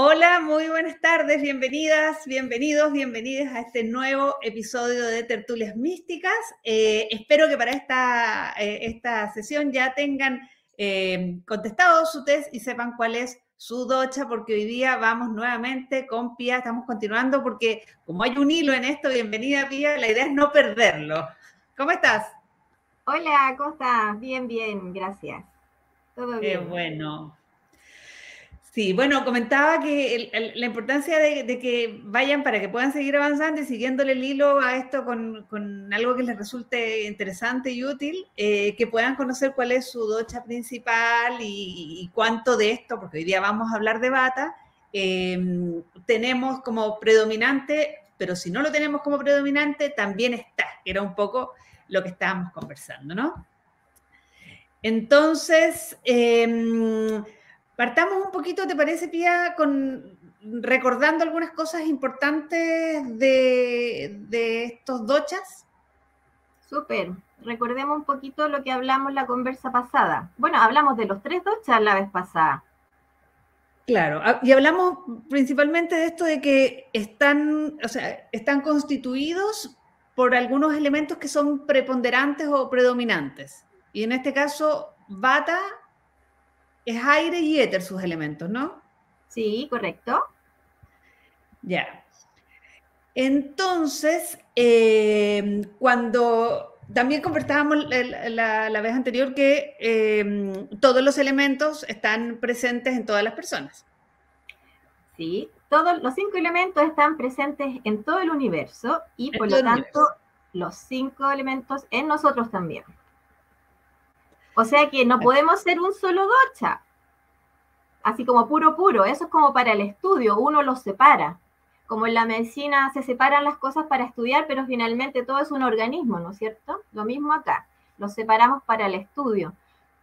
Hola, muy buenas tardes, bienvenidas, bienvenidos, bienvenidas a este nuevo episodio de Tertulias Místicas. Eh, espero que para esta, eh, esta sesión ya tengan eh, contestado su test y sepan cuál es su docha, porque hoy día vamos nuevamente con Pía, estamos continuando porque como hay un hilo en esto, bienvenida Pía, la idea es no perderlo. ¿Cómo estás? Hola, ¿cómo estás? Bien, bien, gracias. Todo Qué bien. bueno. Sí, bueno, comentaba que la importancia de, que vayan para que puedan seguir avanzando y siguiéndole el hilo a esto con, algo que les resulte interesante y útil, eh, que puedan conocer cuál es su docha principal y, cuánto de esto, porque hoy día vamos a hablar de bata, eh, tenemos como predominante, pero si no lo tenemos como predominante, también está, que era un poco lo que estábamos conversando, ¿no? Entonces, em, partamos un poquito, ¿te parece, Pía, con recordando algunas cosas importantes de, de estos dochas? Súper. Recordemos un poquito lo que hablamos la conversa pasada. Bueno, hablamos de los tres dochas la vez pasada. Claro, ah, y hablamos principalmente de esto de que están, o sea, están constituidos por algunos elementos que son preponderantes o predominantes. Y en este caso, bata es aire y éter sus elementos, ¿no? Sí, correcto. Ya. Entonces, eh, cuando también conversábamos la, la- la vez anterior que eh, todos los elementos están presentes en todas las personas. Sí. Todos los cinco elementos están presentes en todo el universo y En por lo tanto los cinco elementos en nosotros también. O sea que no podemos ser un solo docha. Así como puro puro, eso es como para el estudio, uno los separa. Como en la medicina se separan las cosas para estudiar, pero finalmente todo es un organismo, ¿no es cierto? Lo mismo acá, los separamos para el estudio.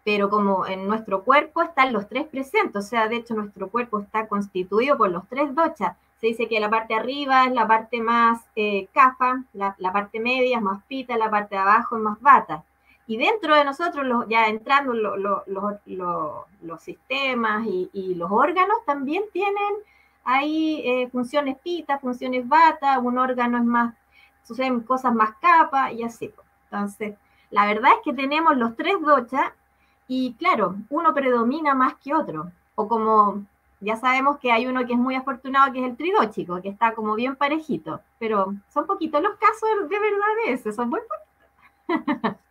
Pero como en nuestro cuerpo están los tres presentes, o sea, de hecho nuestro cuerpo está constituido por los tres dochas. Se dice que la parte de arriba es la parte más eh, cafa, la, la parte media es más pita, la parte de abajo es más bata. Y dentro de nosotros, los- ya entrando lo- lo- lo- lo- los sistemas y, y los órganos también tienen ahí eh, funciones pita, funciones bata, un órgano es más, suceden cosas más capa y así. pues. Entonces, la verdad es que tenemos los tres dochas y claro, uno predomina más que otro. O como ya sabemos que hay uno que es muy afortunado, que es el tridóchico, que está como bien parejito. Pero son poquitos los casos de verdad de ese, son muy poquitos.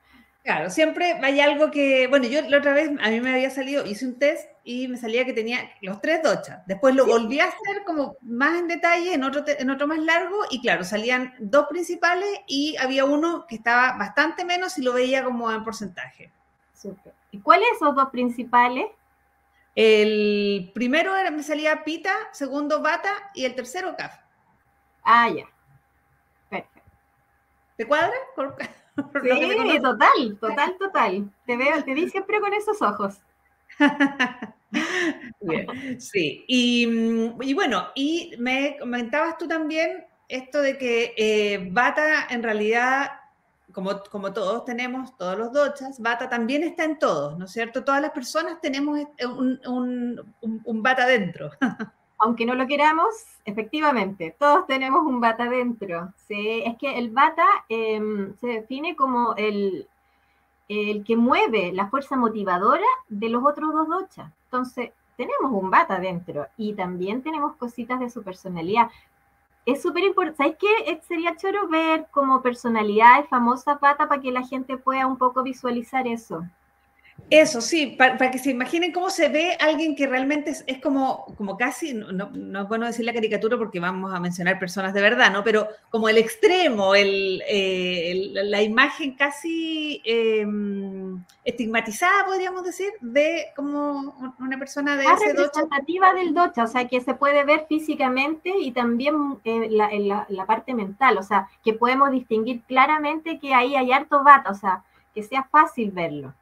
Claro, siempre hay algo que, bueno, yo la otra vez a mí me había salido, hice un test y me salía que tenía los tres dochas. Después lo volví a hacer como más en detalle, en otro, en otro más largo, y claro, salían dos principales y había uno que estaba bastante menos y lo veía como en porcentaje. Súper. ¿Y cuáles esos dos principales? El primero era, me salía pita, segundo bata y el tercero caf. Ah, ya. Perfecto. ¿Te cuadra? Sí, total, total, total. Te veo, te vi siempre con esos ojos. Bien, sí. Y, mm, y bueno, y me comentabas tú también esto de que eh, Bata en realidad, como, como todos tenemos, todos los dochas, Bata también está en todos, ¿no es cierto? Todas las personas tenemos este- un, un, un- un Bata dentro. Aunque no lo queramos, efectivamente, todos tenemos un bata dentro. Es que el bata em, se define como el, el que mueve la fuerza motivadora de los otros dos dochas. Entonces, tenemos un bata dentro y también tenemos cositas de su personalidad. Es súper importante. ¿Sabes qué? Eh, Sería choro ver como personalidades famosas bata para que la gente pueda un poco visualizar eso. Eso, sí, para, que se imaginen cómo se ve alguien que realmente es, como, como casi, no, no, es bueno decir la caricatura porque vamos a mencionar personas de verdad, ¿no? Pero como el extremo, el, eh, la imagen casi em, estigmatizada, podríamos decir, de como una persona de ese representativa del docha, o sea, que se puede ver físicamente y también en la, la parte mental, o sea, que podemos distinguir claramente que ahí hay harto bata, o sea, que sea fácil verlo.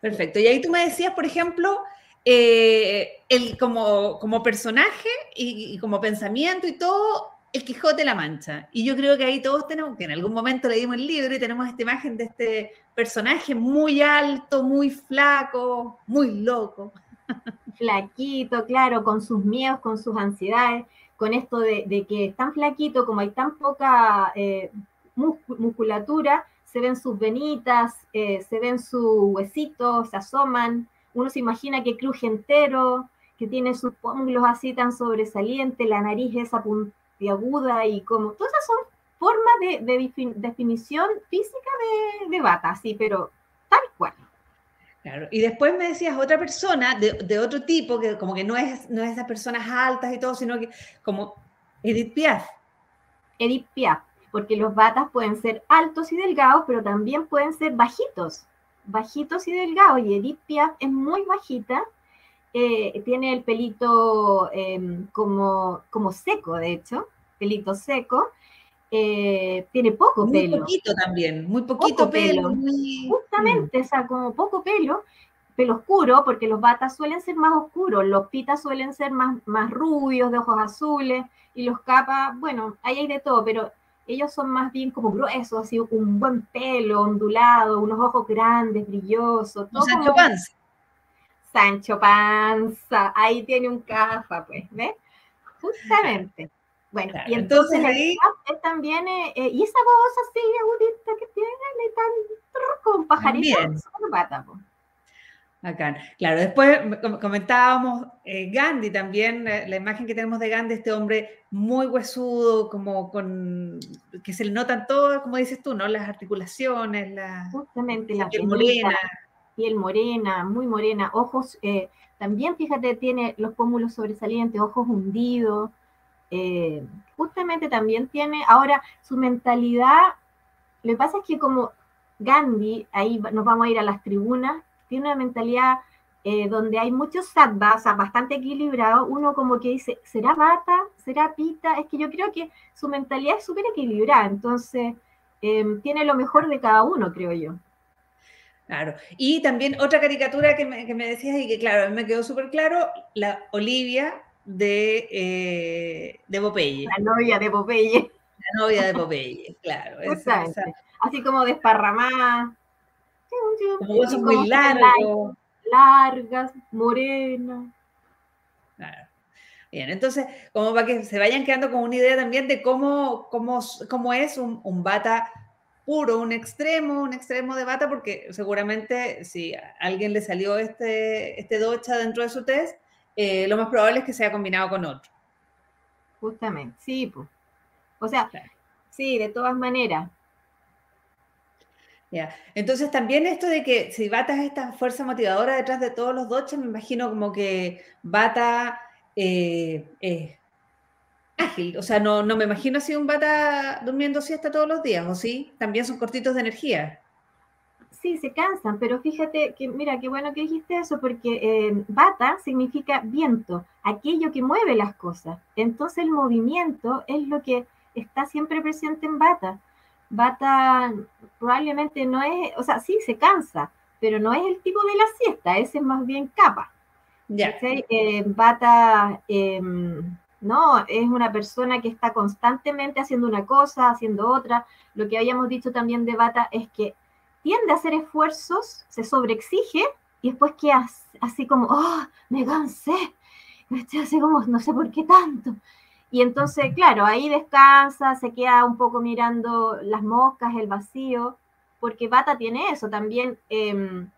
Perfecto. Y ahí tú me decías, por ejemplo, eh, el, como, como personaje y, como pensamiento y todo, el Quijote de la Mancha. Y yo creo que ahí todos tenemos, que en algún momento leímos el libro y tenemos esta imagen de este personaje muy alto, muy flaco, muy loco. Flaquito, claro, con sus miedos, con sus ansiedades, con esto de, que es tan flaquito, como hay tan poca eh, musculatura, se ven sus venitas, eh, se ven sus huesitos, se asoman, uno se imagina que cruje entero, que tiene sus pómulos así tan sobresalientes, la nariz esa puntiaguda y como, todas esas son formas de, definición física de, bata, sí, pero tal cual. Claro, y después me decías otra persona de, otro tipo, que como que no es, no es esas personas altas y todo, sino que como Edith Piaf. Edith Piaf, porque los batas pueden ser altos y delgados, pero también pueden ser bajitos, bajitos y delgados. Y Edith Piaf es muy bajita, eh, tiene el pelito em, como, como seco, de hecho, pelito seco. Eh, tiene poco pelo. Muy poquito también, muy poquito pelo. Justamente, o sea, como poco pelo, pelo oscuro, porque los batas suelen ser más oscuros, los pitas suelen ser más, más rubios, de ojos azules, y los capas, bueno, ahí hay de todo, pero ellos son más bien como gruesos, así un buen pelo ondulado, unos ojos grandes, brillosos. Sancho Panza. Sancho Panza, ahí tiene un cafa, pues, ¿ves? Justamente. Bueno, y entonces, ahí es también, eh, eh, y esa voz así agudita que tiene, tan con pajaritos, pata, pues. Claro, después comentábamos eh, Gandhi también, la, imagen que tenemos de Gandhi, este hombre muy huesudo, como con que se le notan todo, como dices tú, ¿no? Las articulaciones, la, Justamente, la, piel morena. Piel morena, muy morena, ojos, eh, también fíjate, tiene los pómulos sobresalientes, ojos hundidos. Eh, justamente también tiene, ahora su mentalidad, lo que pasa es que como Gandhi, ahí nos vamos a ir a las tribunas, tiene una mentalidad eh, donde hay muchos sattva, o sea, bastante equilibrado, uno como que dice, ¿será bata? ¿Será pita? Es que yo creo que su mentalidad es súper equilibrada, entonces em, tiene lo mejor de cada uno, creo yo. Claro. Y también otra caricatura que me, que me decías y que, claro, me quedó súper claro, la Olivia de, eh, de Popeye. La novia de Popeye. La novia de Popeye, claro. Así como desparramada. Como muy largo. Largas, morenas. Claro. Bien, entonces, como para que se vayan quedando con una idea también de cómo, cómo, cómo es un, bata puro, un extremo, un extremo de bata, porque seguramente si a alguien le salió este, este docha dentro de su test, eh, lo más probable es que sea combinado con otro. Justamente, sí, pues. O sea, sí, de todas maneras, entonces también esto de que si Bata es esta fuerza motivadora detrás de todos los doches, me imagino como que Bata eh, ágil, o sea, no, no me imagino así un Bata durmiendo siesta todos los días, ¿o sí? También son cortitos de energía. Sí, se cansan, pero fíjate que, mira, qué bueno que dijiste eso, porque eh, bata significa viento, aquello que mueve las cosas. Entonces el movimiento es lo que está siempre presente en bata. Bata probablemente no es, o sea, sí se cansa, pero no es el tipo de la siesta, ese es más bien capa. Ya. Eh, Bata, em, no, es una persona que está constantemente haciendo una cosa, haciendo otra. Lo que habíamos dicho también de Bata es que tiende a hacer esfuerzos, se sobreexige y después queda así como, oh, me cansé, así como, no sé por qué tanto. Y entonces, claro, ahí descansa, se queda un poco mirando las moscas, el vacío, porque Bata tiene eso, también em,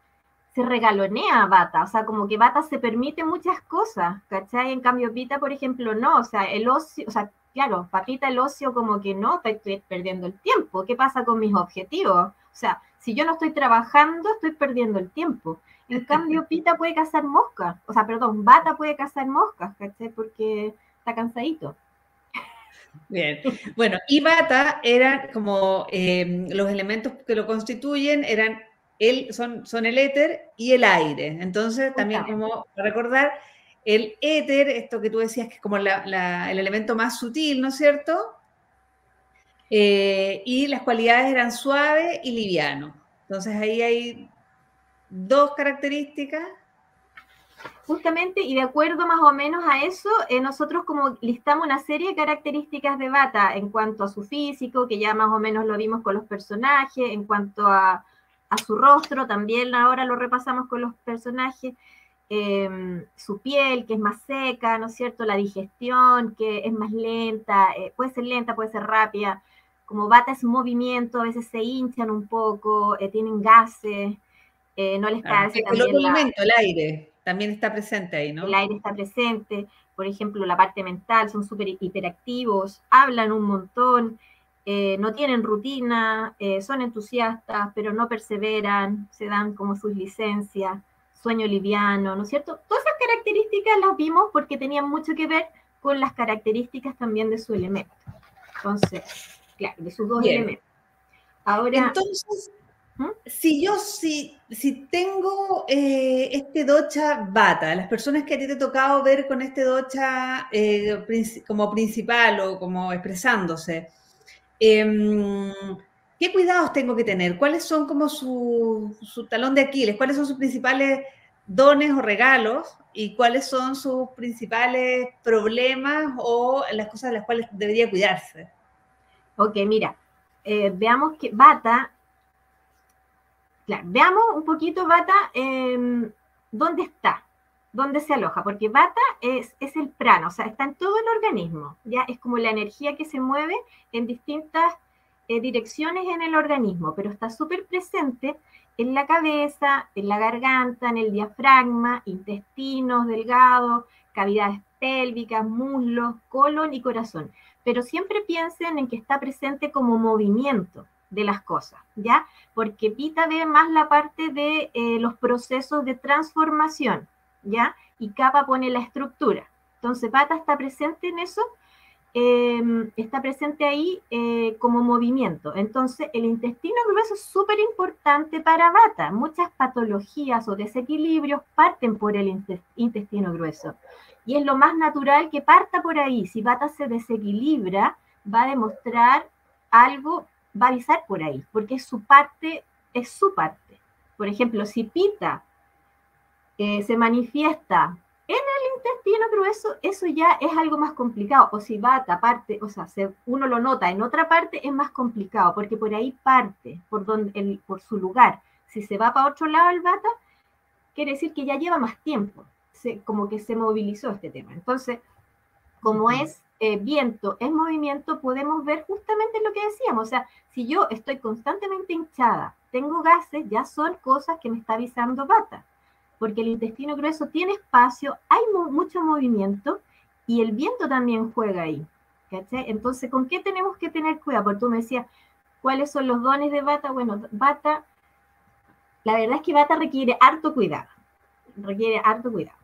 se regalonea Bata, o sea, como que Bata se permite muchas cosas, ¿cachai? En cambio, Pita, por ejemplo, no, o sea, el ocio, o sea, claro, Papita el ocio como que no, estoy perdiendo el tiempo, ¿qué pasa con mis objetivos? O sea, si yo no estoy trabajando, estoy perdiendo el tiempo. En cambio, Pita puede cazar moscas, o sea, perdón, Bata puede cazar moscas, ¿cachai? Porque está cansadito. Bien. Bueno, y Bata eran como eh, los elementos que lo constituyen, eran el, son, son el éter y el aire. Entonces, también como recordar, el éter, esto que tú decías que es como la, la, el elemento más sutil, ¿no es cierto? Eh, y las cualidades eran suave y liviano. Entonces ahí hay dos características. Justamente, y de acuerdo más o menos a eso, eh, nosotros como listamos una serie de características de Bata en cuanto a su físico, que ya más o menos lo vimos con los personajes, en cuanto a, a su rostro, también ahora lo repasamos con los personajes, eh, su piel, que es más seca, ¿no es cierto? La digestión, que es más lenta, eh, puede ser lenta, puede ser rápida. Como Bata es movimiento, a veces se hinchan un poco, eh, tienen gases, no les Ah, cae el otro elemento, el aire, también está presente ahí, ¿no? el aire está presente, por ejemplo, la parte mental, son súper hiperactivos, hablan un montón, eh, no tienen rutina, eh, son entusiastas, pero no perseveran, se dan como sus licencias, sueño liviano, ¿no es cierto? Todas esas características las vimos porque tenían mucho que ver con las características también de su elemento. Entonces, claro, de sus dos Bien. elementos. Ahora, Entonces. Si yo si, si tengo eh, este docha bata, las personas que a ti te ha tocado ver con este docha eh, como principal o como expresándose, em, ¿qué cuidados tengo que tener? ¿Cuáles son como su, su talón de Aquiles? ¿Cuáles son sus principales dones o regalos? ¿Y cuáles son sus principales problemas o las cosas de las cuales debería cuidarse? Ok, mira, eh, veamos que Bata, claro, veamos un poquito Bata, em, dónde está, dónde se aloja, porque Bata es, el prano, o sea, está en todo el organismo, ya es como la energía que se mueve en distintas eh, direcciones en el organismo, pero está súper presente en la cabeza, en la garganta, en el diafragma, intestinos delgados, cavidades pélvicas, muslos, colon y corazón. Pero siempre piensen en que está presente como movimiento de las cosas, ¿ya? Porque Pita ve más la parte de eh, los procesos de transformación, ¿ya? Y Capa pone la estructura. Entonces, Pata está presente en eso, eh, está presente ahí eh, como movimiento. Entonces, el intestino grueso es súper importante para Bata. Muchas patologías o desequilibrios parten por el inte- intestino grueso. Y es lo más natural que parta por ahí. Si Bata se desequilibra, va a demostrar algo, va a avisar por ahí, porque es su parte, es su parte. Por ejemplo, si Pita eh, se manifiesta en el intestino grueso, eso ya es algo más complicado. O si Bata parte, o sea, se- uno lo nota en otra parte, es más complicado, porque por ahí parte, por, donde, el, por su lugar. Si se va para otro lado el Bata, quiere decir que ya lleva más tiempo se, como que se movilizó este tema. Entonces, como es eh, viento, es movimiento, podemos ver justamente lo que decíamos. O sea, si yo estoy constantemente hinchada, tengo gases, ya son cosas que me está avisando Bata. Porque el intestino grueso tiene espacio, hay mu- mucho movimiento y el viento también juega ahí. ¿cachai? Entonces, ¿con qué tenemos que tener cuidado? Porque tú me decías, ¿cuáles son los dones de Bata? Bueno, Bata, la verdad es que Bata requiere harto cuidado. Requiere harto cuidado.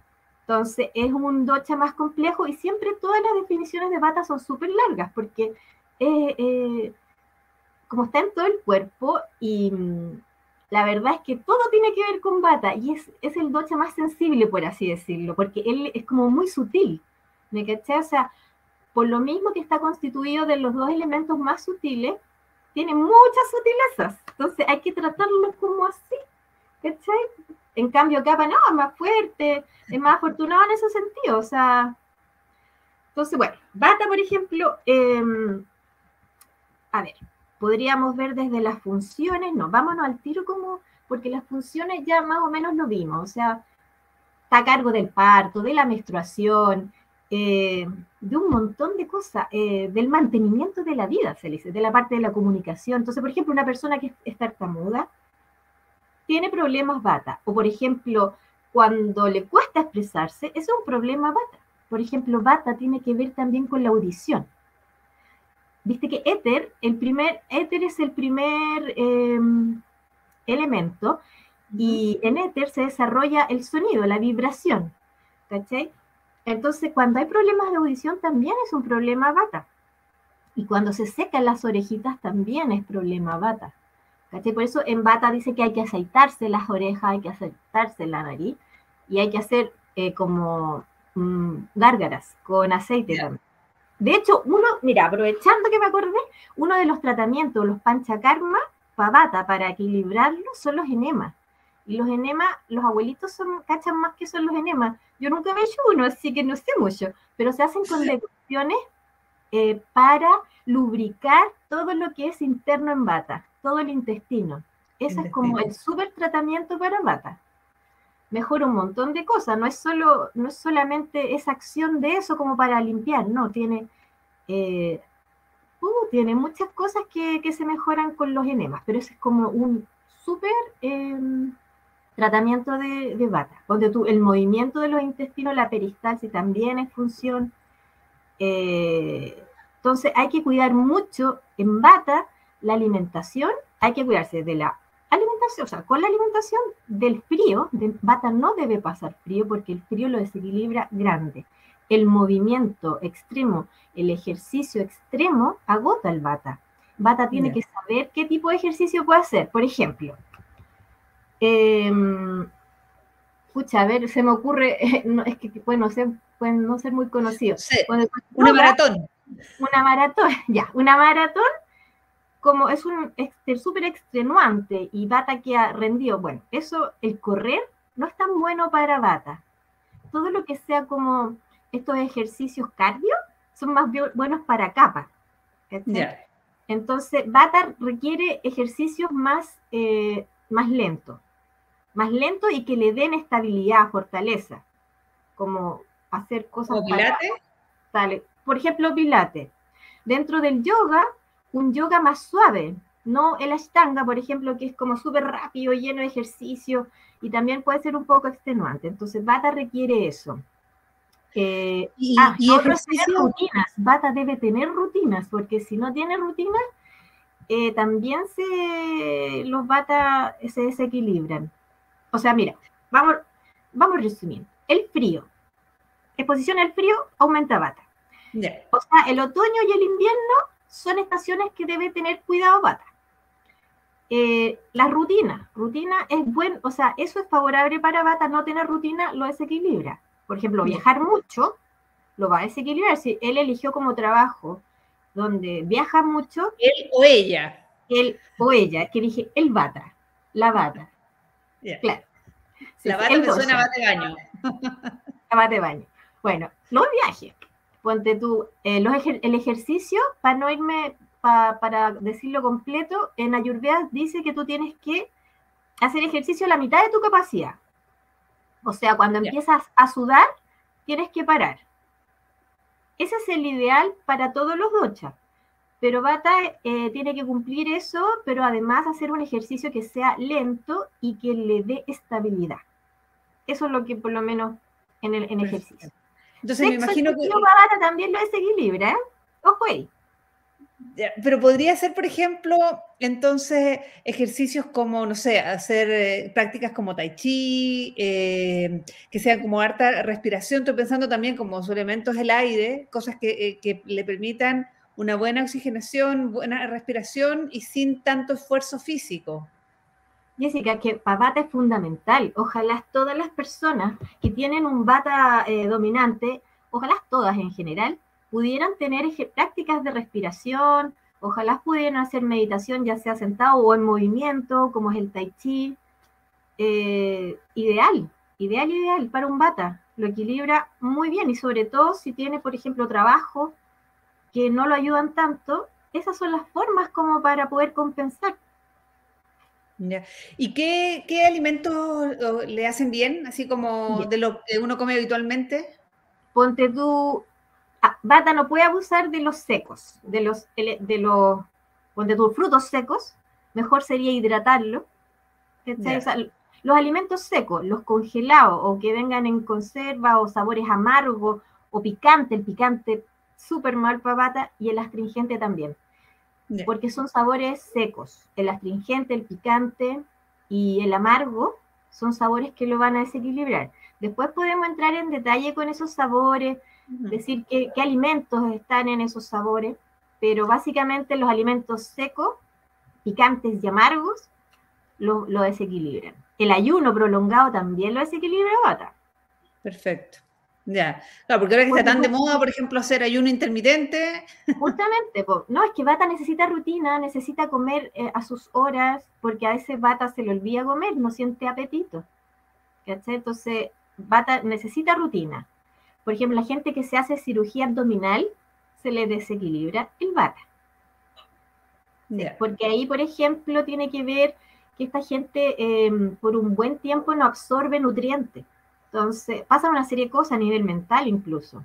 Entonces, es un docha más complejo y siempre todas las definiciones de bata son súper largas porque eh, eh, como está en todo el cuerpo y mm, la verdad es que todo tiene que ver con bata y es, es el docha más sensible, por así decirlo, porque él es como muy sutil, ¿me caché? O sea, por lo mismo que está constituido de los dos elementos más sutiles, tiene muchas sutilezas, entonces hay que tratarlo como así, ¿cachai? En cambio, Capa no, es más fuerte, es más afortunado en ese sentido. O sea, entonces, bueno, Bata, por ejemplo, eh, a ver, podríamos ver desde las funciones, no, vámonos al tiro como, porque las funciones ya más o menos lo vimos, o sea, está a cargo del parto, de la menstruación, eh, de un montón de cosas, eh, del mantenimiento de la vida, se dice, de la parte de la comunicación. Entonces, por ejemplo, una persona que es tartamuda tiene problemas bata, o por ejemplo, cuando le cuesta expresarse, es un problema bata. Por ejemplo, bata tiene que ver también con la audición. viste que éter, el primer, éter es el primer em, elemento y en éter se desarrolla el sonido, la vibración, ¿cachai? Entonces, cuando hay problemas de audición también es un problema bata. Y cuando se secan las orejitas también es problema bata. ¿Cachai? Por eso en bata dice que hay que aceitarse las orejas, hay que aceitarse la nariz y hay que hacer eh, como mm, gárgaras con aceite también. De hecho, uno, mira, aprovechando que me acordé, uno de los tratamientos, los panchakarma, bata para equilibrarlo, son los enemas. Y los enemas, los abuelitos son, cachan más que son los enemas. Yo nunca he hecho uno, así que no sé mucho, pero se hacen con lecciones eh, para lubricar todo lo que es interno en bata, todo el intestino. Ese es como el súper tratamiento para bata. Mejora un montón de cosas, no es, solo, no es solamente esa acción de eso como para limpiar, no, tiene, eh, uh, tiene muchas cosas que, se mejoran con los enemas, pero ese es como un súper em, tratamiento de, de bata, donde tú, el movimiento de los intestinos, la peristalsis también es función. Eh, entonces hay que cuidar mucho en bata la alimentación, hay que cuidarse de la alimentación, o sea, con la alimentación del frío, de bata no debe pasar frío porque el frío lo desequilibra grande. El movimiento extremo, el ejercicio extremo agota el bata. Bata tiene que saber qué tipo de ejercicio puede hacer. Por ejemplo, eh, a ver, se me ocurre, es que bueno, se, pueden no ser muy conocidos. una maratón. Una maratón, ya, una maratón, como es un súper extenuante y Bata que ha rendido, bueno, eso, el correr no es tan bueno para Bata. Todo lo que sea como estos ejercicios cardio son más buenos para capa. Entonces, Bata requiere ejercicios más, eh, más lentos más lento y que le den estabilidad, fortaleza, como hacer cosas. ¿O pilates? Por ejemplo, pilates. Dentro del yoga, un yoga más suave, no el ashtanga, por ejemplo, que es como súper rápido, lleno de ejercicio y también puede ser un poco extenuante. Entonces, Bata requiere eso. Eh, y, ah, rutinas. Bata debe tener rutinas, porque si no tiene rutinas, eh, también se, los Bata se desequilibran. O sea, mira, vamos, vamos resumiendo. El frío. Exposición al frío aumenta bata. O sea, el otoño y el invierno son estaciones que debe tener cuidado bata. Eh, la rutina, rutina es bueno, o sea, eso es favorable para bata, no tener rutina lo desequilibra. Por ejemplo, viajar mucho lo va a desequilibrar. Si él eligió como trabajo donde viaja mucho. Él o ella. Él o ella, que dije, el bata, la bata. Claro. la bata me suena a bate baño. La bate baño. Bueno, los viajes. Ponte tú, eh, el ejercicio, para no irme, para decirlo completo, en Ayurveda dice que tú tienes que hacer ejercicio a la mitad de tu capacidad. O sea, cuando empiezas a sudar, tienes que parar. Ese es el ideal para todos los dochas. Pero Bata eh, tiene que cumplir eso, pero además hacer un ejercicio que sea lento y que le dé estabilidad. Eso es lo que por lo menos en el en ejercicio. Entonces me imagino que... También lo desequilibra, ¿eh? Ojo ahí. Pero podría ser, por ejemplo, entonces ejercicios como, no sé, hacer eh, prácticas como tai chi, que sean como harta respiración. Estoy pensando también como su elementos el aire, cosas que, que le permitan una buena oxigenación, buena respiración y sin tanto esfuerzo físico. Jessica, que para bata es fundamental. Ojalá todas las personas que tienen un bata eh, dominante, ojalá todas en general, pudieran tener prácticas de respiración, ojalá pudieran hacer meditación ya sea sentado o en movimiento, como es el tai chi. Eh, ideal, ideal, ideal para un bata. Lo equilibra muy bien y sobre todo si tiene, por ejemplo, trabajo que no lo ayudan tanto, esas son las formas como para poder compensar. ¿Y qué, alimentos le hacen bien, así como de lo que uno come habitualmente? Ponte tú, ah, Bata no puede abusar de los secos, de los, de los, ponte tú, frutos secos, mejor sería hidratarlo. los alimentos secos, los congelados o que vengan en conserva o sabores amargos o picante, el picante súper mal para bata y el astringente también. Porque son sabores secos. El astringente, el picante y el amargo son sabores que lo van a desequilibrar. Después podemos entrar en detalle con esos sabores, decir qué, alimentos están en esos sabores, pero básicamente los alimentos secos, picantes y amargos lo, lo desequilibran. El ayuno prolongado también lo desequilibra bata. Perfecto. Ya, claro, porque ahora que está tan de moda, por ejemplo, hacer ayuno intermitente. Justamente, no, es que Bata necesita rutina, necesita comer eh, a sus horas, porque a veces Bata se le olvida comer, no siente apetito. ¿Cachai? Entonces, Bata necesita rutina. Por ejemplo, la gente que se hace cirugía abdominal, se le desequilibra el Bata. Porque ahí, por ejemplo, tiene que ver que esta gente em, por un buen tiempo no absorbe nutrientes. Entonces, pasa una serie de cosas a nivel mental incluso,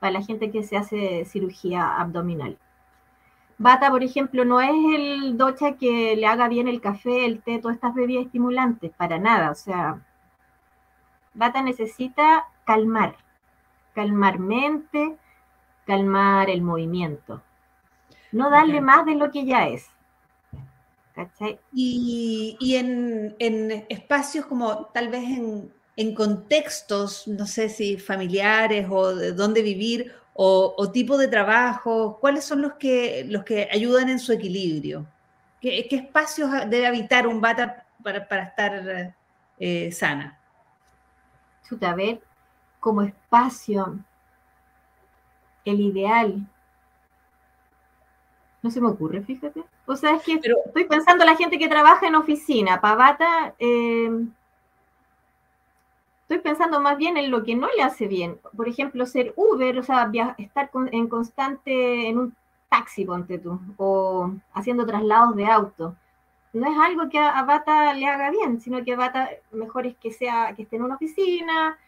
para la gente que se hace cirugía abdominal. Bata, por ejemplo, no es el docha que le haga bien el café, el té, todas estas bebidas estimulantes, para nada. O sea, Bata necesita calmar, calmar mente, calmar el movimiento. No darle más de lo que ya es. ¿Cachai? Y, en, en, espacios como tal vez en, en contextos, no sé si familiares o de dónde vivir o, tipo de trabajo? ¿Cuáles son los que, los que ayudan en su equilibrio? ¿Qué, espacios debe habitar un bata para, estar eh, sana? Chuta, a ver, como espacio, el ideal. No se me ocurre, fíjate. O sea, es que estoy pensando en la gente que trabaja en oficina. Para bata, eh, Estoy pensando más bien en lo que no le hace bien. Por ejemplo, ser Uber, o sea, estar en constante en un taxi, ponte tú, o haciendo traslados de auto. No es algo que a, Bata le haga bien, sino que a Bata mejor es que sea que esté en una oficina,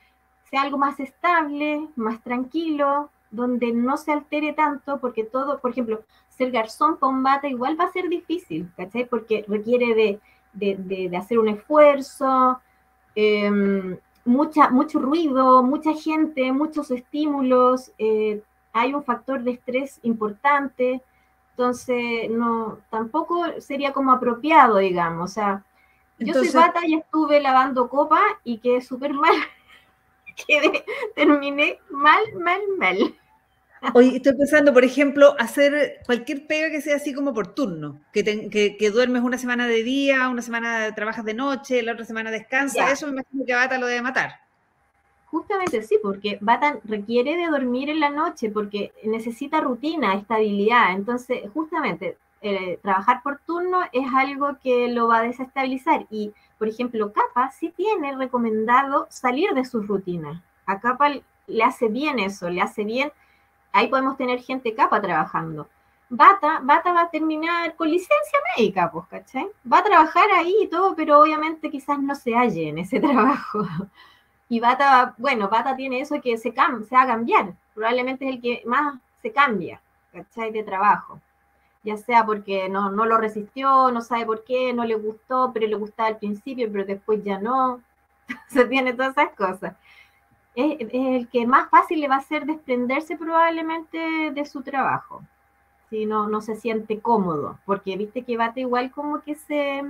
sea algo más estable, más tranquilo, donde no se altere tanto, porque todo, por ejemplo, ser garzón con bata igual va a ser difícil, ¿cachai? Porque requiere de, hacer un esfuerzo, eh, mucha, mucho ruido, mucha gente, muchos estímulos, eh, hay un factor de estrés importante, entonces no, tampoco sería como apropiado, digamos. O sea, yo soy bata y estuve lavando copa y quedé súper mal. quedé, terminé mal, mal, mal. Hoy estoy pensando, por ejemplo, hacer cualquier pega que sea así como por turno, que, que, duermes una semana de día, una semana trabajas de noche, la otra semana descansas, eso me imagino que Bata lo debe matar. Justamente sí, porque Bata requiere de dormir en la noche, porque necesita rutina, estabilidad. Entonces, justamente, eh, trabajar por turno es algo que lo va a desestabilizar. Y, por ejemplo, Capa sí tiene recomendado salir de su rutina. A Capa le hace bien eso, le hace bien ahí podemos tener gente capa trabajando. Bata, Bata va a terminar con licencia médica, pues, ¿cachai? Va a trabajar ahí y todo, pero obviamente quizás no se halle en ese trabajo. Y Bata, bueno, Bata tiene eso que se, se va a cambiar. Probablemente es el que más se cambia, ¿cachai? De trabajo. Ya sea porque no, no lo resistió, no sabe por qué, no le gustó, pero le gustaba al principio, pero después ya no. Se tiene todas esas cosas es, el que más fácil le va a ser desprenderse probablemente de su trabajo. Si no, no se siente cómodo, porque viste que Bate igual como que se,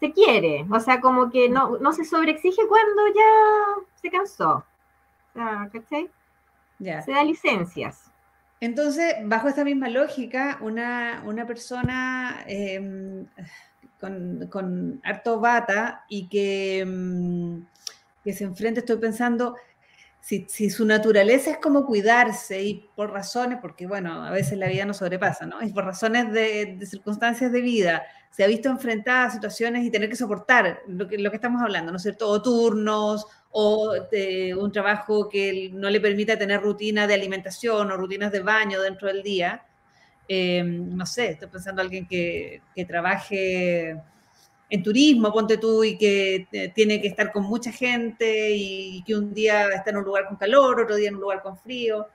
se quiere, o sea, como que no, no se sobreexige cuando ya se cansó. ¿cachai? Se da licencias. Entonces, bajo esta misma lógica, una, persona em, con, con, harto bata y que em, que se enfrenta, estoy pensando, si, su naturaleza es como cuidarse y por razones, porque bueno, a veces la vida no sobrepasa, ¿no? Y por razones de, circunstancias de vida, se ha visto enfrentada a situaciones y tener que soportar lo que, lo que estamos hablando, ¿no es cierto? O turnos, o un trabajo que no le permita tener rutina de alimentación o rutinas de baño dentro del día. Eh, no sé, estoy pensando en alguien que trabaje en turismo, ponte tú, y que eh, tiene que estar con mucha gente y que un día está en un lugar con calor, otro día en un lugar con frío.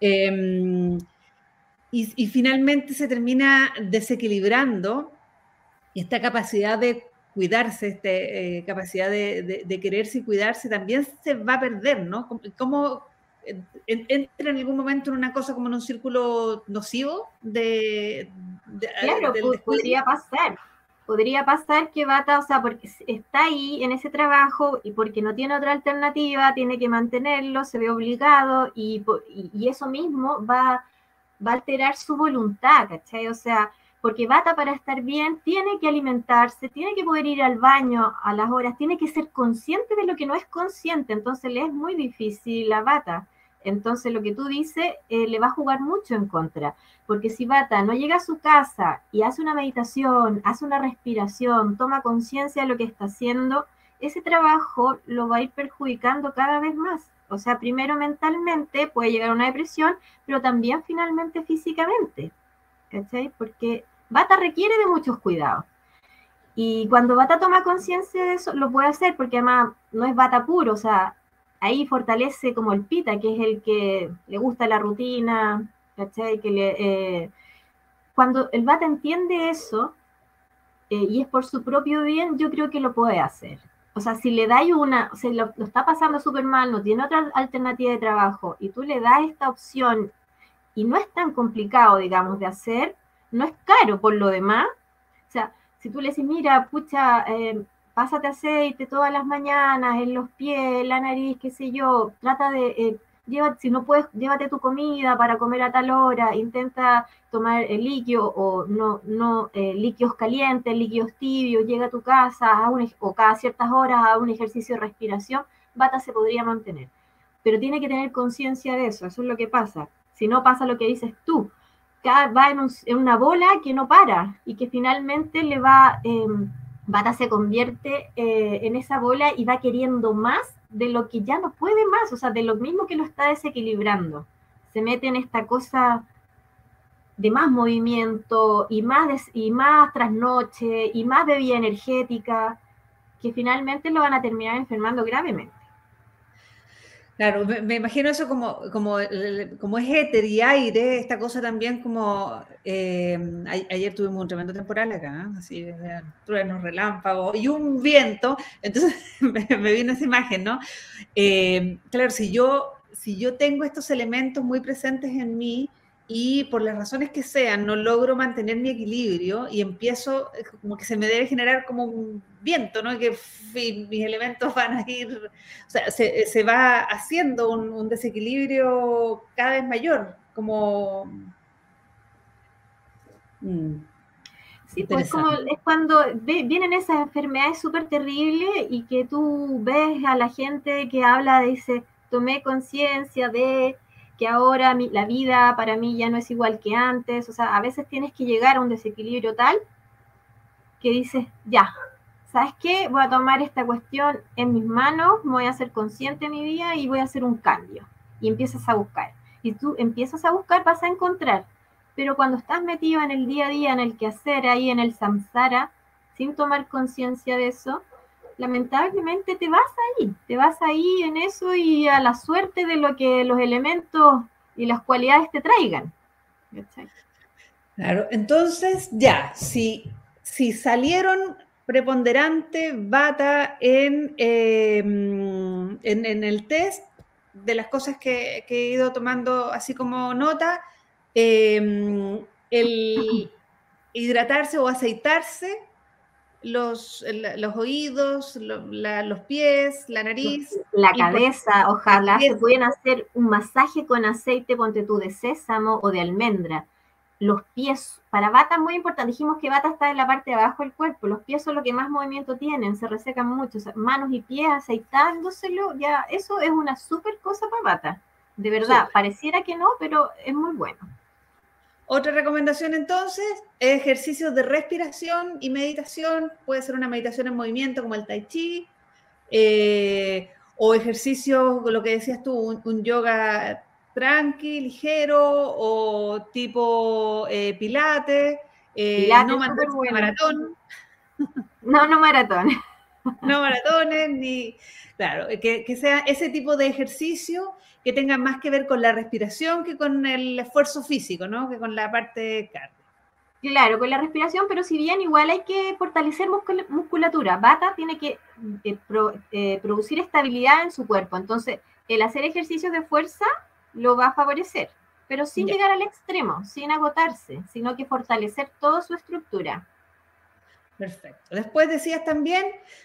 Em, y, finalmente se termina desequilibrando y esta capacidad de cuidarse, esta capacidad de, quererse y cuidarse también se va a perder, ¿no? ¿Cómo, entra en algún momento en una cosa como en un círculo nocivo de... claro, podría pasar. Podría pasar que Bata, o sea, porque está ahí en ese trabajo y porque no tiene otra alternativa, tiene que mantenerlo, se ve obligado y, y eso mismo va, va a alterar su voluntad, ¿cachai? O sea, porque Bata para estar bien tiene que alimentarse, tiene que poder ir al baño a las horas, tiene que ser consciente de lo que no es consciente, entonces le es muy difícil la Bata. Entonces lo que tú dices eh, le va a jugar mucho en contra, porque si Bata no llega a su casa y hace una meditación, hace una respiración, toma conciencia de lo que está haciendo, ese trabajo lo va a ir perjudicando cada vez más. O sea, primero mentalmente puede llegar a una depresión, pero también finalmente físicamente. ¿Cachai? Porque Bata requiere de muchos cuidados. Y cuando Bata toma conciencia de eso, lo puede hacer porque además no es Bata puro, o sea, ahí fortalece como el Pita, que es el que le gusta la rutina, ¿cachai? Que eh, cuando el Bata entiende eso eh, y es por su propio bien, yo creo que lo puede hacer. O sea, si le dais una, o sea, lo, lo está pasando súper mal, no tiene otra alternativa de trabajo y tú le das esta opción y no es tan complicado, digamos, de hacer, no es caro por lo demás. O sea, si tú le dices, mira, pucha, eh, pásate aceite todas las mañanas en los pies, la nariz, qué sé yo, trata de, eh, si no puedes, llévate tu comida para comer a tal hora, intenta tomar el líquido o no, no eh, líquidos calientes, líquidos tibios, llega a tu casa o cada ciertas horas a un ejercicio de respiración, Bata se podría mantener. Pero tiene que tener conciencia de eso, eso es lo que pasa. Si no pasa lo que dices tú, va en, una bola que no para y que finalmente le va, eh, Bata se convierte eh, en esa bola y va queriendo más de lo que ya no puede más, o sea, de lo mismo que lo está desequilibrando. Se mete en esta cosa de más movimiento y más, y más trasnoche y más bebida energética, que finalmente lo van a terminar enfermando gravemente. Claro, me, imagino eso como, como, como es éter y aire, esta cosa también como, eh, ayer tuvimos un tremendo temporal acá, así, truenos, relámpagos y un viento, entonces me, vino esa imagen, ¿no? Eh, claro, si yo, si yo tengo estos elementos muy presentes en mí, y por las razones que sean no logro mantener mi equilibrio y empiezo eh, como que se me debe generar como un viento, ¿no? Que mis elementos van a ir, o sea, se, se va haciendo un, desequilibrio cada vez mayor, como... Mm, sí, pues como es cuando vienen esas enfermedades súper terribles y que tú ves a la gente que habla, dice, tomé conciencia de que ahora la vida para mí ya no es igual que antes, o sea, a veces tienes que llegar a un desequilibrio tal que dices, ya, ¿sabes qué? Voy a tomar esta cuestión en mis manos, voy a ser consciente de mi vida y voy a hacer un cambio. Y empiezas a buscar. Y tú empiezas a buscar, vas a encontrar. Pero cuando estás metido en el día a día, en el quehacer, ahí en el samsara, sin tomar conciencia de eso, lamentablemente te vas ahí, te vas ahí en eso y a la suerte de lo que los elementos y las cualidades te traigan. Claro, entonces ya, si, si salieron preponderante bata en, em, en, el test de las cosas que, he ido tomando así como nota, em, el hidratarse o aceitarse los, los oídos, los pies, la nariz. La cabeza, ojalá se pueden hacer un masaje con aceite, ponte tú, de sésamo o de almendra. Los pies, para bata muy importante, dijimos que bata está en la parte de abajo del cuerpo, los pies son los que más movimiento tienen, se resecan mucho, manos y pies aceitándoselo, ya, eso es una súper cosa para bata. De verdad, pareciera que no, pero es muy bueno. Otra recomendación entonces, ejercicios de respiración y meditación. Puede ser una meditación en movimiento como el tai chi, eh, o ejercicios, lo que decías tú, un, yoga tranqui, ligero, o tipo eh, pilates, eh, no maratón. No, no maratón. no maratones, ni... Claro, que, que sea ese tipo de ejercicio que tengan más que ver con la respiración que con el esfuerzo físico, ¿no? Que con la parte cardio. Claro, con la respiración, pero si bien igual hay que fortalecer musculatura, Bata tiene que eh, eh, producir estabilidad en su cuerpo, entonces el hacer ejercicios de fuerza lo va a favorecer, pero sin Ya. llegar al extremo, sin agotarse, sino que fortalecer toda su estructura. Perfecto. Después decías también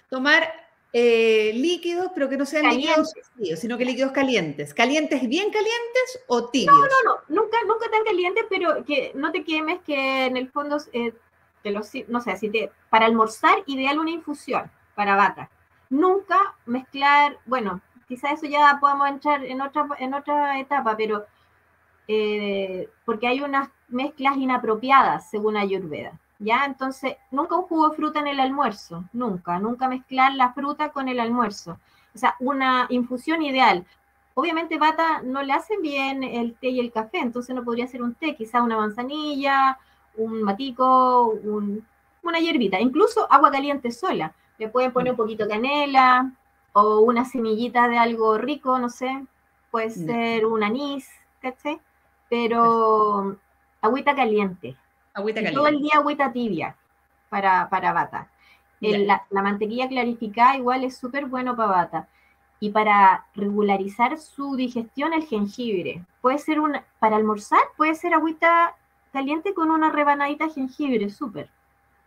tomar eh, líquidos, pero que no sean líquidos Calientes. fríos, sino que líquidos calientes. ¿Calientes bien calientes o tibios? No, no, nunca, nunca tan caliente, pero que no te quemes, que en el fondo, eh, te lo si- no sé, si te, para almorzar, ideal una infusión para bata. Nunca mezclar, bueno, quizás eso ya podamos entrar en otra, en otra etapa, pero eh, porque hay unas mezclas inapropiadas según Ayurveda. ¿Ya? Entonces, nunca un jugo de fruta en el almuerzo, nunca, nunca mezclar la fruta con el almuerzo. O sea, una infusión ideal. Obviamente, bata no le hace bien el té y el café, entonces no podría ser un té, quizá una manzanilla, un matico, un- una hierbita, incluso agua caliente sola. Le pueden poner un poquito de canela o una semillita de algo rico, no sé, puede Ya. ser un anís, ¿cachai? Pero agüita caliente. Agüita caliente. todo el día agüita tibia para, para bata. El- la, la mantequilla clarificada igual es súper bueno para bata. Y para regularizar su digestión, el jengibre. Puede ser una, para almorzar, puede ser agüita caliente con una rebanadita de jengibre, súper.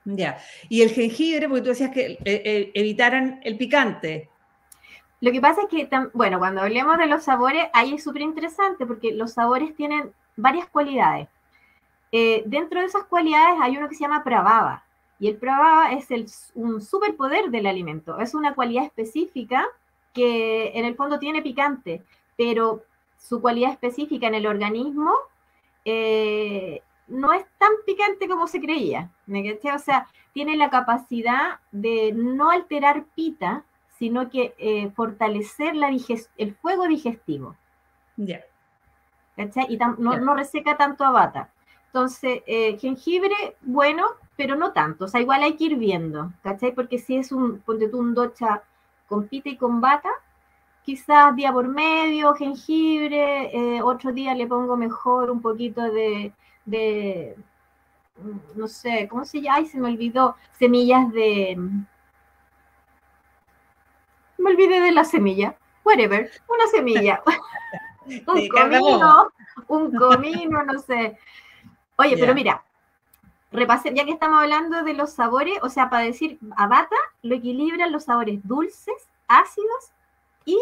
Ya. Y el jengibre, porque tú decías que eh, eh, evitaran el picante. Lo que pasa es que, bueno, cuando hablemos de los sabores, ahí es súper interesante porque los sabores tienen varias cualidades. Eh, dentro de esas cualidades hay uno que se llama pravava. Y el pravava es el, un superpoder del alimento. Es una cualidad específica que en el fondo tiene picante, pero su cualidad específica en el organismo eh, no es tan picante como se creía. ¿me? O sea, tiene la capacidad de no alterar pita, sino que eh, fortalecer la el fuego digestivo. Ya. Y no, no reseca tanto a bata. Entonces, eh, jengibre, bueno, pero no tanto. O sea, igual hay que ir viendo, ¿cachai? Porque si es un, ponte tú un docha con pita y con bata, quizás día por medio, jengibre, eh, otro día le pongo mejor un poquito de, de, mm, no sé, ¿cómo se llama? Ay, se me olvidó, semillas de... Me olvidé de la semilla. Whatever, una semilla. un comino, un comino, no sé. Oye, pero mira, repase, ya que estamos hablando de los sabores, o sea, para decir a bata, lo equilibran los sabores dulces, ácidos y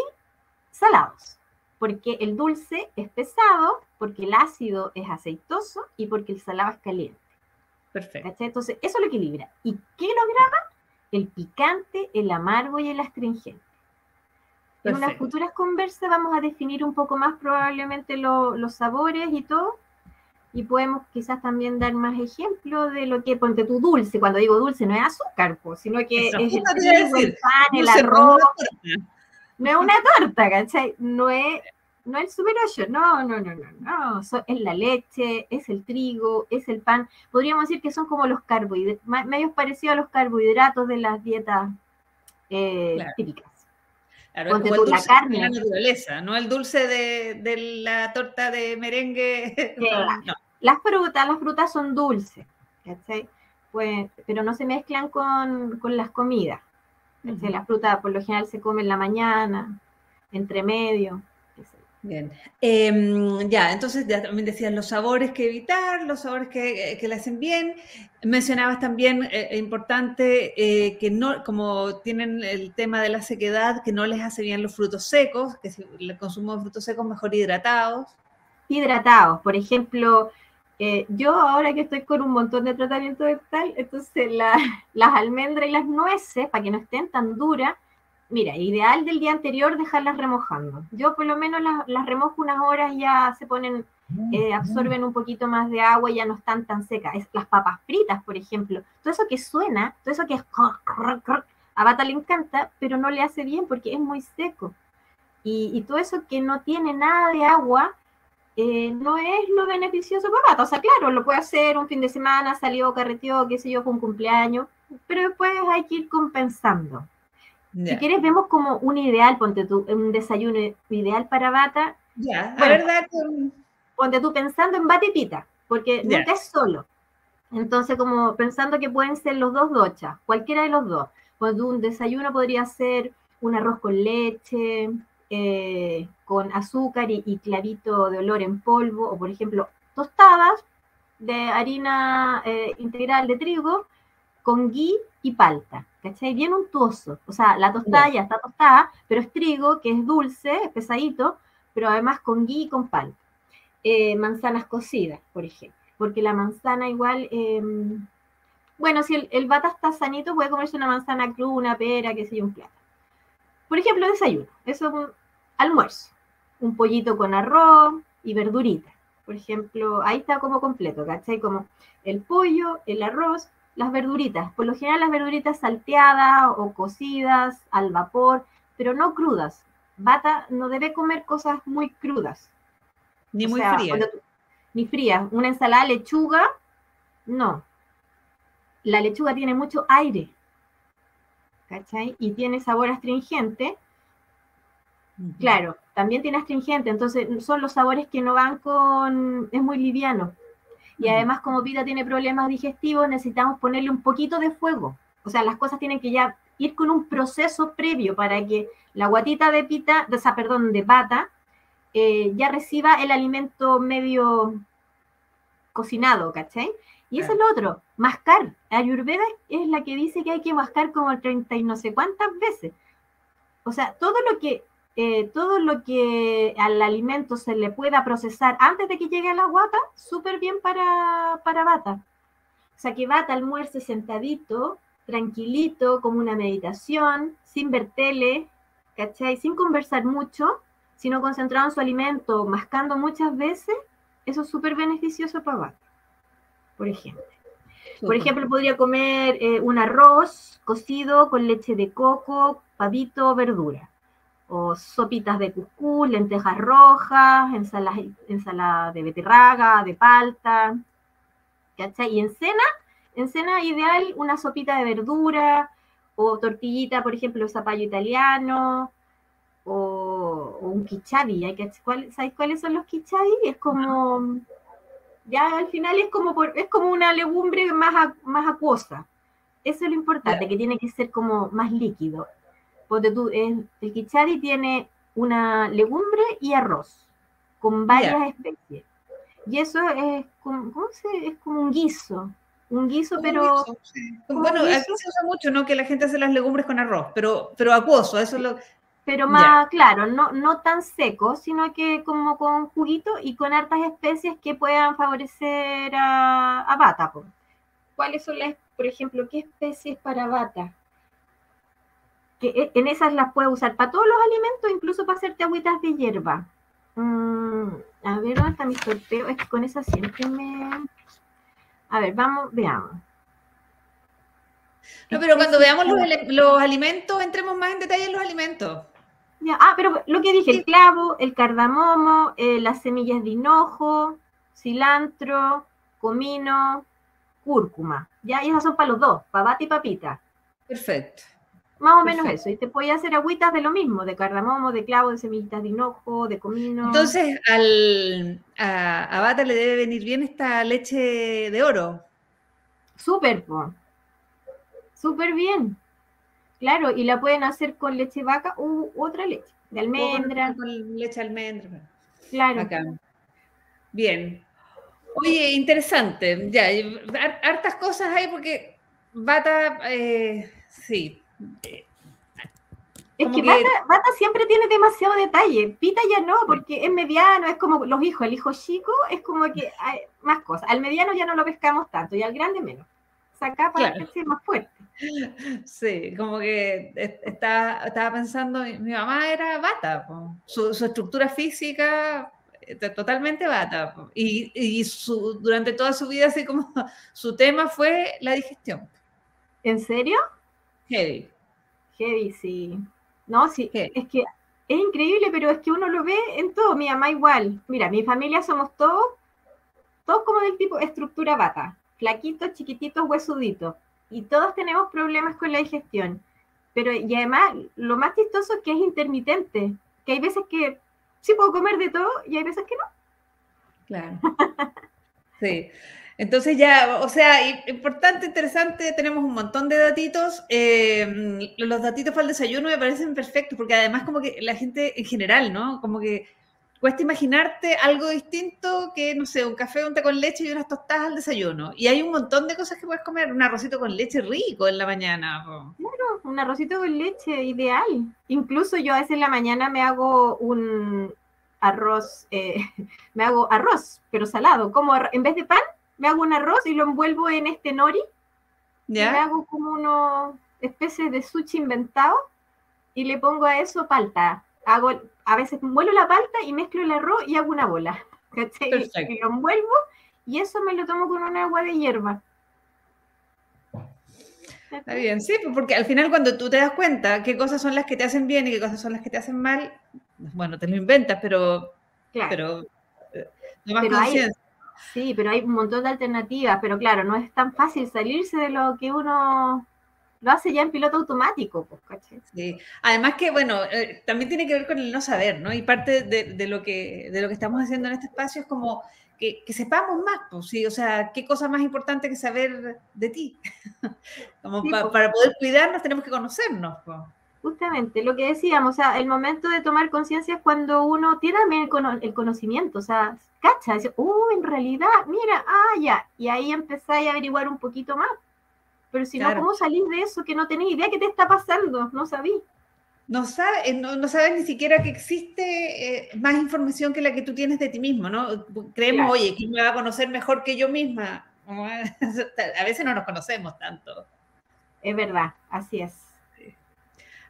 salados. Porque el dulce es pesado, porque el ácido es aceitoso y porque el salado es caliente. Perfecto. ¿cachai? Entonces, eso lo equilibra. ¿Y qué lo graba? El picante, el amargo y el astringente. En unas futuras conversas vamos a definir un poco más probablemente lo- los sabores y todo. Y podemos quizás también dar más ejemplos de lo que ponte tu dulce. Cuando digo dulce no es azúcar, pues, sino que Eso, es el, trigo, el pan, el arroz. no es una torta, ¿cachai? No es, no es el super no, no, no, no, no. So- es la leche, es el trigo, es el pan. Podríamos decir que son como los carbohidratos, medios parecidos a los carbohidratos de las dietas eh, Claro. típicas. Claro, Ponte como el tú la dulce de carne. la naturaleza, no el dulce de, de la torta de merengue. No, no. Las frutas, las frutas son dulces, ¿cachai? Pues, pero no se mezclan con, con las comidas. ¿cachai? Ujú. La fruta por lo general se come en la mañana, entre medio. Bien. Em, ya, entonces ya también decías los sabores que evitar, los sabores que, que le hacen bien. Mencionabas también, eh, importante, eh, que no, como tienen el tema de la sequedad, que no les hace bien los frutos secos, que si el consumo de frutos secos mejor hidratados. hidratados. Por ejemplo, eh, yo ahora que estoy con un montón de tratamiento dental, entonces la- las almendras y las nueces, para que no estén tan duras, mira, ideal del día anterior dejarlas remojando. Yo por lo menos las, las remojo unas horas, ya se ponen, eh, absorben un poquito más de agua y ya no están tan secas. Es, las papas fritas, por ejemplo, todo eso que suena, todo eso que es... A Bata le encanta, pero no le hace bien porque es muy seco. Y, y todo eso que no tiene nada de agua, eh, no es lo beneficioso para Bata. O sea, claro, lo puede hacer un fin de semana, salió, carreteó, qué sé yo, fue un cumpleaños, pero después hay que ir compensando. Si quieres, vemos como un ideal, ponte tú, un desayuno ideal para Bata, ya, a Bueno. ver, date un- ponte tú pensando en Bata y Pita, porque Ya. nunca es solo. Entonces, como pensando que pueden ser los dos dochas, cualquiera de los dos. Ponte tú, un desayuno podría ser un arroz con leche, eh, con azúcar y, y clavito de olor en polvo, o por ejemplo, tostadas de harina eh, integral de trigo con ghee y palta, ¿cachai? Bien untuoso. O sea, la tostada ya está tostada, pero es trigo, que es dulce, es pesadito, pero además con ghee y con palta. Eh, manzanas cocidas, por ejemplo, porque la manzana igual, em, bueno, si el, el, bata está sanito, puede comerse una manzana cruda, una pera, qué sé yo, un plato. Por ejemplo, desayuno, eso es un almuerzo, un pollito con arroz y verdurita. Por ejemplo, ahí está como completo, ¿cachai? Como el pollo, el arroz, las verduritas. Por lo general las verduritas salteadas o cocidas al vapor, pero no crudas. Bata no debe comer cosas muy crudas. Ni muy frías. Ni frías. Una ensalada de lechuga, no. La lechuga tiene mucho aire. ¿Cachai? Y tiene sabor astringente. Uh -huh. Claro, también tiene astringente, entonces son los sabores que no van con... es muy liviano. Y además, como Pita tiene problemas digestivos, necesitamos ponerle un poquito de fuego. O sea, las cosas tienen que ya ir con un proceso previo para que la guatita de Pita, de, o sea, perdón, de Pata, eh, ya reciba el alimento medio cocinado, ¿cachai? Y eso es lo otro, mascar. Ayurveda es la que dice que hay que mascar como 30 y no sé cuántas veces. O sea, todo lo que eh, todo lo que al alimento se le pueda procesar antes de que llegue a la guata, súper bien para, para Bata. O sea, que Bata almuerce sentadito, tranquilito, como una meditación, sin ver tele, ¿cachai? Sin conversar mucho, sino concentrado en su alimento, mascando muchas veces, eso es súper beneficioso para Bata, por ejemplo. Por ejemplo, podría comer eh, un arroz cocido con leche de coco, pavito, verdura o sopitas de cuscús, lentejas rojas, ensalada, ensalada de beterraga, de palta, ¿cachai? Y en cena, en cena ideal una sopita de verdura o tortillita, por ejemplo, zapallo italiano o, o un quichabi. ¿Cuál, ¿Sabéis cuáles son los quichabi? Es como, ya al final es como, por, es como una legumbre más, más acuosa. Eso es lo importante, que tiene que ser como más líquido porque tú, el, el kichari tiene una legumbre y arroz con varias yeah. especies. Y eso es como, ¿cómo se, es como un guiso. Un guiso, un pero. Guiso, sí. Bueno, guiso. aquí se usa mucho, ¿no? Que la gente hace las legumbres con arroz, pero, pero acuoso, eso es lo. Pero más, yeah. claro, no, no tan seco, sino que como con juguito y con hartas especies que puedan favorecer a, a bata. ¿Cuáles son las, por ejemplo, qué especies para bata? Que e, en esas las puedes usar para todos los alimentos, incluso para hacerte agüitas de hierba. Mm, a ver, ¿dónde está mi sorteo? Es que con esas siempre me... A ver, vamos, veamos. No, pero cuando veamos los, los, alimentos, entremos más en detalle en los alimentos. Ya, ah, pero lo que dije, el clavo, el cardamomo, eh, las semillas de hinojo, cilantro, comino, cúrcuma. Ya, y esas son para los dos, para bata y papita. Perfecto. Más o menos Perfecto. eso. Y te podía hacer agüitas de lo mismo, de cardamomo, de clavo, de semillitas de hinojo, de comino. Entonces, al, a, a Bata le debe venir bien esta leche de oro. Súper, súper bien. Claro, y la pueden hacer con leche vaca u otra leche, de almendra. Con, leche de almendra. Claro. Acá. Bien. Oye, interesante. Ya, hartas cosas ahí porque Bata, eh, sí, es que, que... Bata, Bata, siempre tiene demasiado detalle. Pita ya no, porque es mediano, es como los hijos. El hijo chico es como que hay más cosas. Al mediano ya no lo pescamos tanto y al grande menos. Saca para claro. ser más fuerte. Sí, como que está, estaba pensando, mi mamá era bata, su, su, estructura física totalmente bata. Y, y su, durante toda su vida, así como su tema fue la digestión. ¿En serio? Heavy. Heavy, sí. No, sí, Heavy. es que es increíble, pero es que uno lo ve en todo. Mi mamá igual. Mira, mi familia somos todos, todos como del tipo estructura bata. Flaquitos, chiquititos, huesuditos. Y todos tenemos problemas con la digestión. Pero, y además, lo más chistoso es que es intermitente. Que hay veces que sí puedo comer de todo y hay veces que no. Claro. sí. Entonces ya, o sea, importante, interesante, tenemos un montón de datitos. Eh, los datitos para el desayuno me parecen perfectos, porque además como que la gente en general, ¿no? Como que cuesta imaginarte algo distinto que, no sé, un café, un té con leche y unas tostadas al desayuno. Y hay un montón de cosas que puedes comer, un arrocito con leche rico en la mañana. Claro, un arrocito con leche, ideal. Incluso yo a veces en la mañana me hago un arroz, eh, me hago arroz, pero salado, como en vez de pan, me hago un arroz y lo envuelvo en este nori. ¿Ya? me hago como una especie de sushi inventado y le pongo a eso palta. Hago, a veces envuelvo la palta y mezclo el arroz y hago una bola. Y lo envuelvo y eso me lo tomo con un agua de hierba. Está bien, sí, pues, porque al final cuando tú te das cuenta qué cosas son las que te hacen bien y qué cosas son las que te hacen mal, bueno, te lo inventas, pero, claro. pero eh, no más conciencia. Sí, pero hay un montón de alternativas, pero claro, no es tan fácil salirse de lo que uno lo hace ya en piloto automático, pues, Sí, además que, bueno, eh, también tiene que ver con el no saber, ¿no? Y parte de, lo que, de lo que estamos haciendo en este espacio es como que, sepamos más, pues, sí, o sea, qué cosa más importante que saber de ti. como pues. para poder cuidarnos tenemos que conocernos, pues. Justamente, lo que decíamos, o sea, el momento de tomar conciencia es cuando uno tiene también el conocimiento, o sea, cacha, dice, oh, en realidad, mira, ah, ya, y ahí empezáis a averiguar un poquito más. Pero si no, ¿cómo salís de eso que no tenés idea qué te está pasando? No sabí. No, sabes, no, sabes ni siquiera que existe eh, más información que la que tú tienes de ti mismo, ¿no? Creemos, oye, ¿quién me va a conocer mejor que yo misma? A veces no nos conocemos tanto. Es verdad, así es.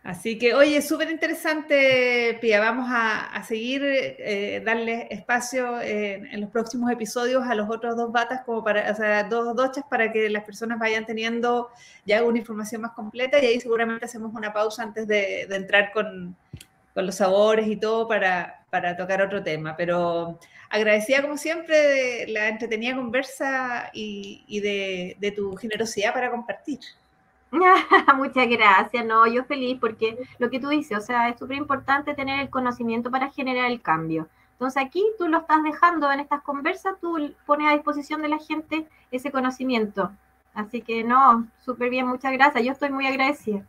Así que, oye, súper interesante, Pia. Vamos a, seguir, eh, darle espacio en, los próximos episodios a los otros dos batas, como para, o sea, dos dochas, para que las personas vayan teniendo ya una información más completa. Y ahí seguramente hacemos una pausa antes de, entrar con, los sabores y todo para, tocar otro tema. Pero agradecida, como siempre, de la entretenida conversa y, de tu generosidad para compartir. Muchas gracias, no, yo feliz porque lo que tú dices, o sea, es súper importante tener el conocimiento para generar el cambio. Entonces aquí tú lo estás dejando en estas conversas, tú pones a disposición de la gente ese conocimiento. Así que no, súper bien, muchas gracias, yo estoy muy agradecida.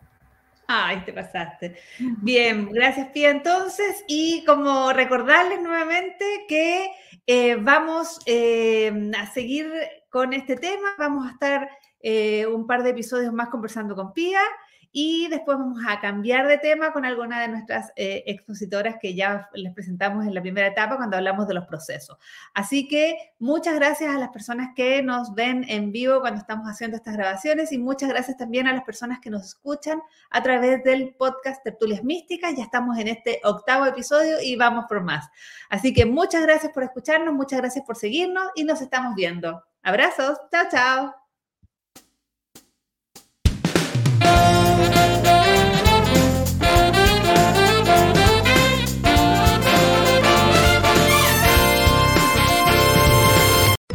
Ay, te pasaste. Bien, gracias Pía entonces. Y como recordarles nuevamente que eh, vamos eh, a seguir con este tema, vamos a estar eh, un par de episodios más conversando con Pía y después vamos a cambiar de tema con alguna de nuestras eh, expositoras que ya les presentamos en la primera etapa cuando hablamos de los procesos. Así que muchas gracias a las personas que nos ven en vivo cuando estamos haciendo estas grabaciones y muchas gracias también a las personas que nos escuchan a través del podcast Tertulias Místicas. Ya estamos en este octavo episodio y vamos por más. Así que muchas gracias por escucharnos, muchas gracias por seguirnos y nos estamos viendo. Abrazos, chao, chao.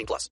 18 plus.